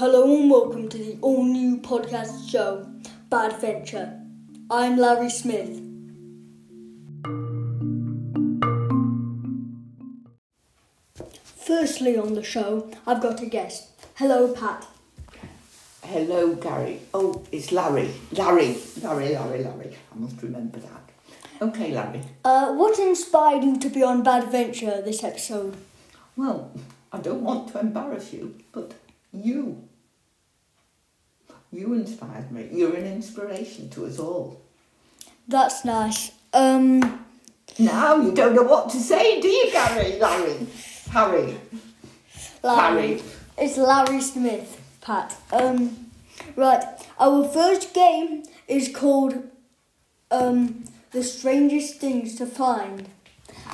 Hello and welcome to the all new podcast show, Bad Venture. I'm Larry Smith. Firstly, on the show, I've got a guest. Hello, Pat. Hello, Gary. Oh, it's Larry. Larry. Larry, Larry, Larry. I must remember that. Okay, Larry. Uh, what inspired you to be on Bad Venture this episode? Well, I don't want to embarrass you, but you. You inspired me. You're an inspiration to us all. That's nice. Um, Now you don't know what to say, do you, Gary? Larry. Harry. Larry. It's Larry Smith, Pat. Um, right. Our first game is called um, The Strangest Things to Find.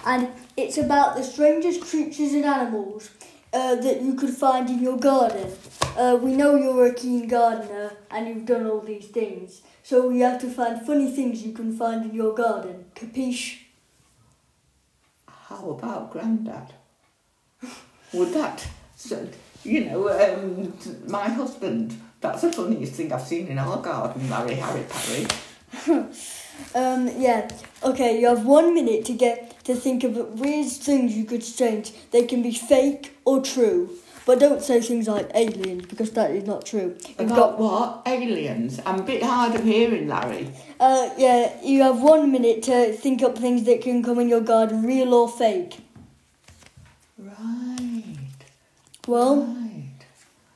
And it's about the strangest creatures and animals uh, that you could find in your garden. Uh, we know you're a keen gardener and you've done all these things. So we have to find funny things you can find in your garden. Capiche? How about Grandad? Would that, so, you know, um, my husband, that's the funniest thing I've seen in our garden, Larry Harry Parry. Um, yeah. Okay, you have one minute to get to think of weird things you could change. They can be fake or true. But don't say things like aliens because that is not true. You've About what? Aliens. I'm a bit hard of hearing, Larry. uh, yeah, you have one minute to think up things that can come in your garden, real or fake. Right. Well, Right.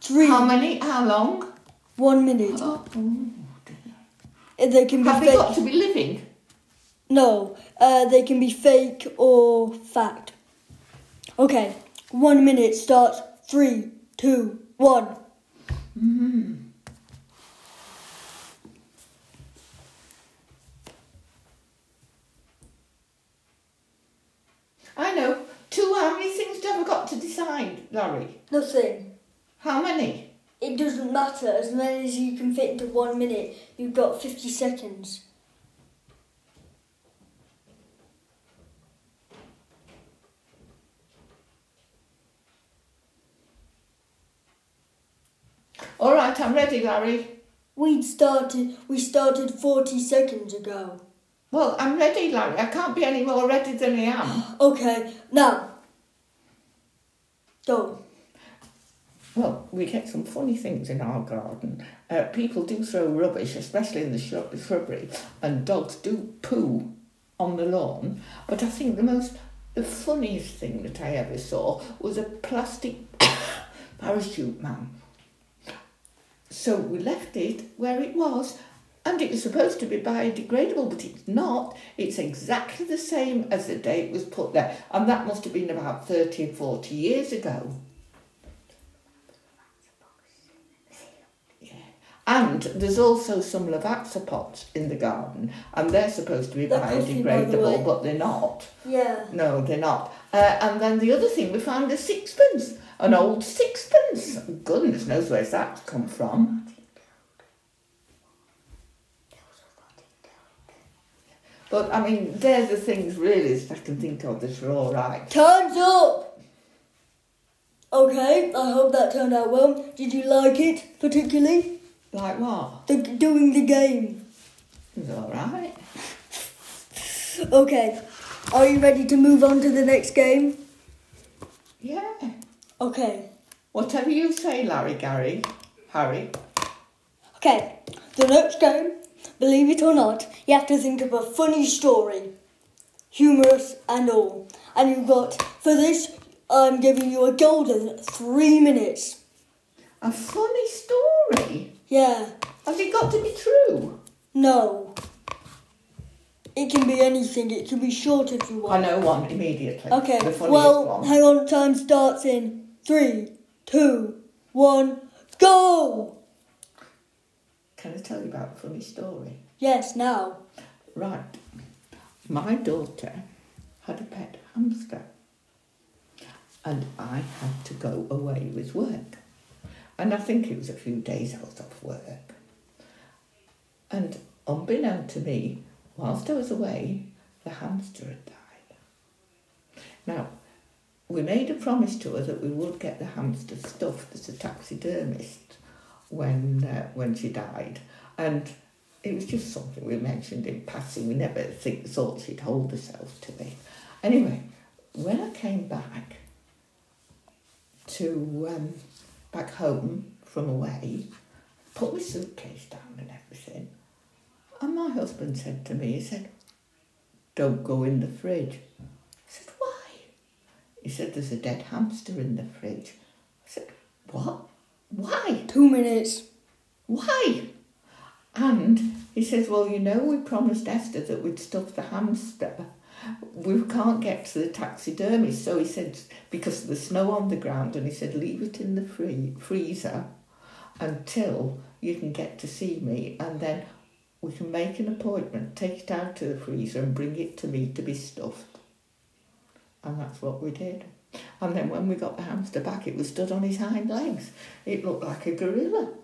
three, How many? How long? one minute. Oh, They can be Have they fake. got to be living? No, uh, they can be fake or fact. Okay, one minute starts. Three, two, one. Hmm. I know. Two, how many things have I got to decide, Larry? Nothing. How many? It doesn't matter as many as you can fit into one minute. You've got 50 seconds. All right, I'm ready, Larry. We started. We started 40 seconds ago. Well, I'm ready, Larry. I can't be any more ready than I am. Okay, now. Go. Well, we get some funny things in our garden. Uh, people do throw rubbish, especially in the shrub- shrubbery, and dogs do poo on the lawn. But I think the most, the funniest thing that I ever saw was a plastic parachute man. So we left it where it was, and it was supposed to be biodegradable, but it's not. It's exactly the same as the day it was put there, and that must have been about 30 or 40 years ago. And there's also some Lavazza pots in the garden, and they're supposed to be They're by the biodegradable, but they're not. Yeah. No, they're not. Uh, and then the other thing, we found a sixpence, an old sixpence. Goodness knows where's that come from. But I mean, they're the things really that I can think of that are all right. Time's up! Okay, I hope that turned out well. Did you like it particularly? Like what? The, doing the game. It's all right. Okay, are you ready to move on to the next game? Yeah. Okay. Whatever you say, Larry, Gary, Harry. Okay, the next game, believe it or not, you have to think of a funny story, humorous and all. And you've got, for this, I'm giving you a golden three minutes. A funny story. Yeah, Has it got to be true? no. It can be anything, it can be short if you want. I want. know one immediately. Okay, The funniest well, one. hang on, time starts in three, two, one, go! Can I tell you about a funny story? Yes, now. Right. My daughter had a pet hamster. And I had to go away with work. And I think it was a few days I was off work. And unbeknown to me, whilst I was away, the hamster had died. Now, we made a promise to her that we would get the hamster stuffed as a taxidermist when uh, when she died, and it was just something we mentioned in passing. We never think, thought she'd hold herself to it. Anyway, when I came back to um, back home from away, put my suitcase down and everything, and my husband said to me, he said, "Don't go in the fridge." I said, "Why?" He said, "There's a dead hamster in the fridge." I said, "What? Why?" Two minutes. Why? And he says, Well, you know, we promised Esther that we'd stuff the hamster. We can't get to the taxidermist. So he said, because of the snow on the ground, and he said, Leave it in the free- freezer until you can get to see me, and then we can make an appointment, take it out to the freezer, and bring it to me to be stuffed. And that's what we did. And then when we got the hamster back, it was stood on his hind legs. It looked like a gorilla.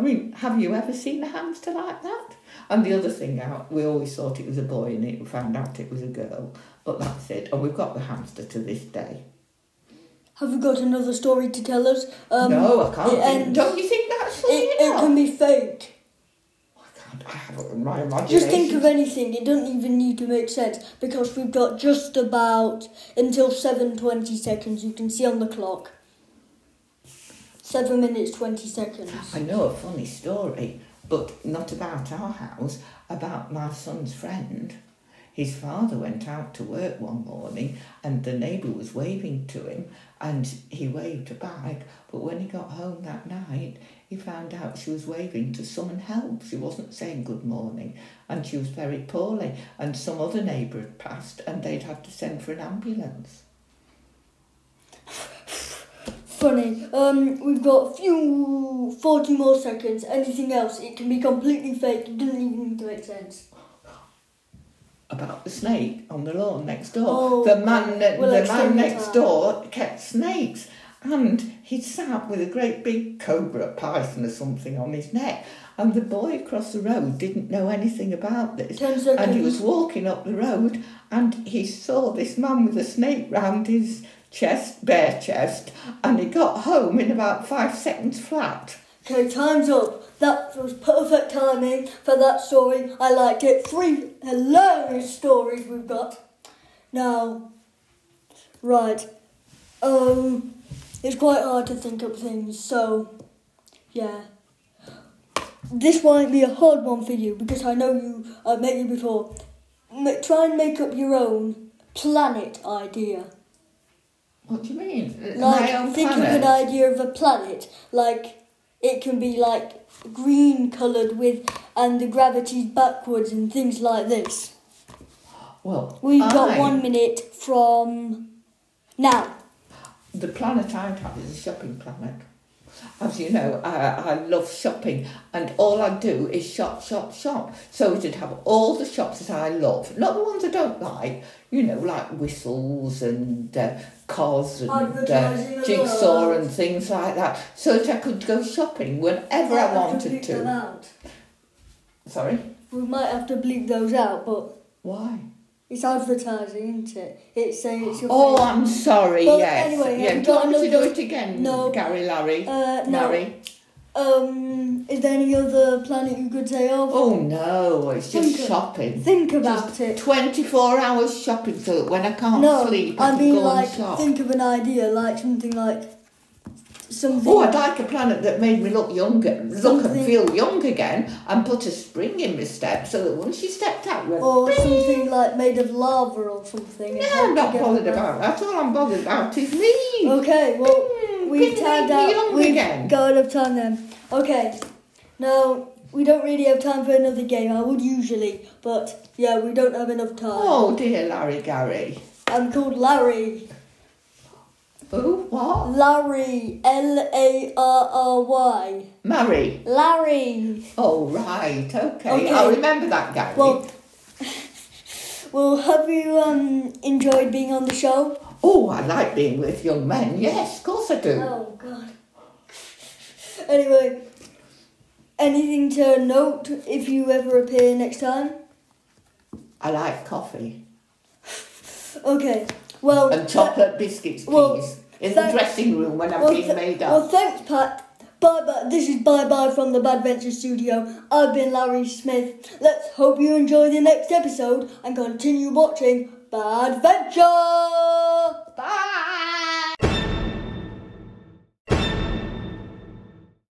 I mean, have you ever seen a hamster like that? And the other thing out, we always thought it was a boy and it found out it was a girl. But that's it. And we've got the hamster to this day. Have you got another story to tell us? Um, no, I can't. it think- Don't you think that's funny It, it can be fake. I can't. I have it in my imagination. Just think of anything. It doesn't even need to make sense because we've got just about until seven twenty seconds. You can see on the clock. Seven minutes twenty seconds. I know a funny story, but not about our house, about my son's friend. His father went out to work one morning and the neighbour was waving to him and he waved back. But when he got home that night, he found out she was waving to summon help. She wasn't saying good morning and she was very poorly. And some other neighbour had passed and they'd had to send for an ambulance. Funny. Um, we've got a few forty more seconds. Anything else? It can be completely fake. It doesn't even need to make sense. about the snake on the lawn next door. Oh, the man, we'll the man next time. door kept snakes, and he sat with a great big cobra python or something on his neck. And the boy across the road didn't know anything about this. And he was walking up the road and he saw this man with a snake round his chest, bare chest, and he got home in about five seconds flat. Okay, time's up. That was perfect timing for that story. I liked it. Three hilarious stories we've got. Now, right. Um, it's quite hard to think up things, so yeah. This might be a hard one for you because I know you. I've met you before. M- try and make up your own planet idea. What do you mean? Like, think planet? of an idea of a planet. Like, it can be like green coloured with, and the gravity's backwards and things like this. Well, We've got one minute from now. The planet I'd have is a shopping planet. As you know, I, I love shopping, and all I do is shop, shop, shop. So we should have all the shops that I love, not the ones I don't like, you know, like whistles and uh, cars and uh, jigsaw and things like that, so that I could go shopping whenever I to wanted to. out. Sorry? We might have to bleep those out, but Why? It's advertising, isn't it? It's saying it's your Oh, favourite. I'm sorry, Well, yes. anyway, yeah, you do you got want me to do another- it again, No. Gary Larry? Uh, no. Larry? Um, is there any other planet you could say of? Oh no, it's just Think of- shopping. Think about it. 24 hours shopping so that when I can't No, sleep, I, I can mean go like and shop. think of an idea, like something like something. Oh, I'd like a planet that made me look younger, look and feel young again, and put a spring in my step so that once you stepped out, went, or "Bing." something like made of lava or something. No, I'm not bothered around. about that. All I'm bothered about is me. Okay, well Bing, we've Bing timed out. young We've again. got enough time then. Okay, now we don't really have time for another game. I would usually, but yeah, we don't have enough time. Oh dear, Larry Gary. I'm called Larry. Who? What? Larry. L A R R Y. Murray. Larry. Oh right, okay. Okay. I'll remember that, Gary. Well, well, have you um enjoyed being on the show? oh, I like being with young men. Yes, of course I do. Oh God. Anyway, anything to note if you ever appear next time? I like coffee. Okay. Well, and chocolate biscuits, please, well, in the dressing room when I'm well, being made well, thanks, Pat. Bye bye. This is bye bye from the Bad Venture Studio. I've been Larry Smith. Let's hope you enjoy the next episode and continue watching Bad Venture.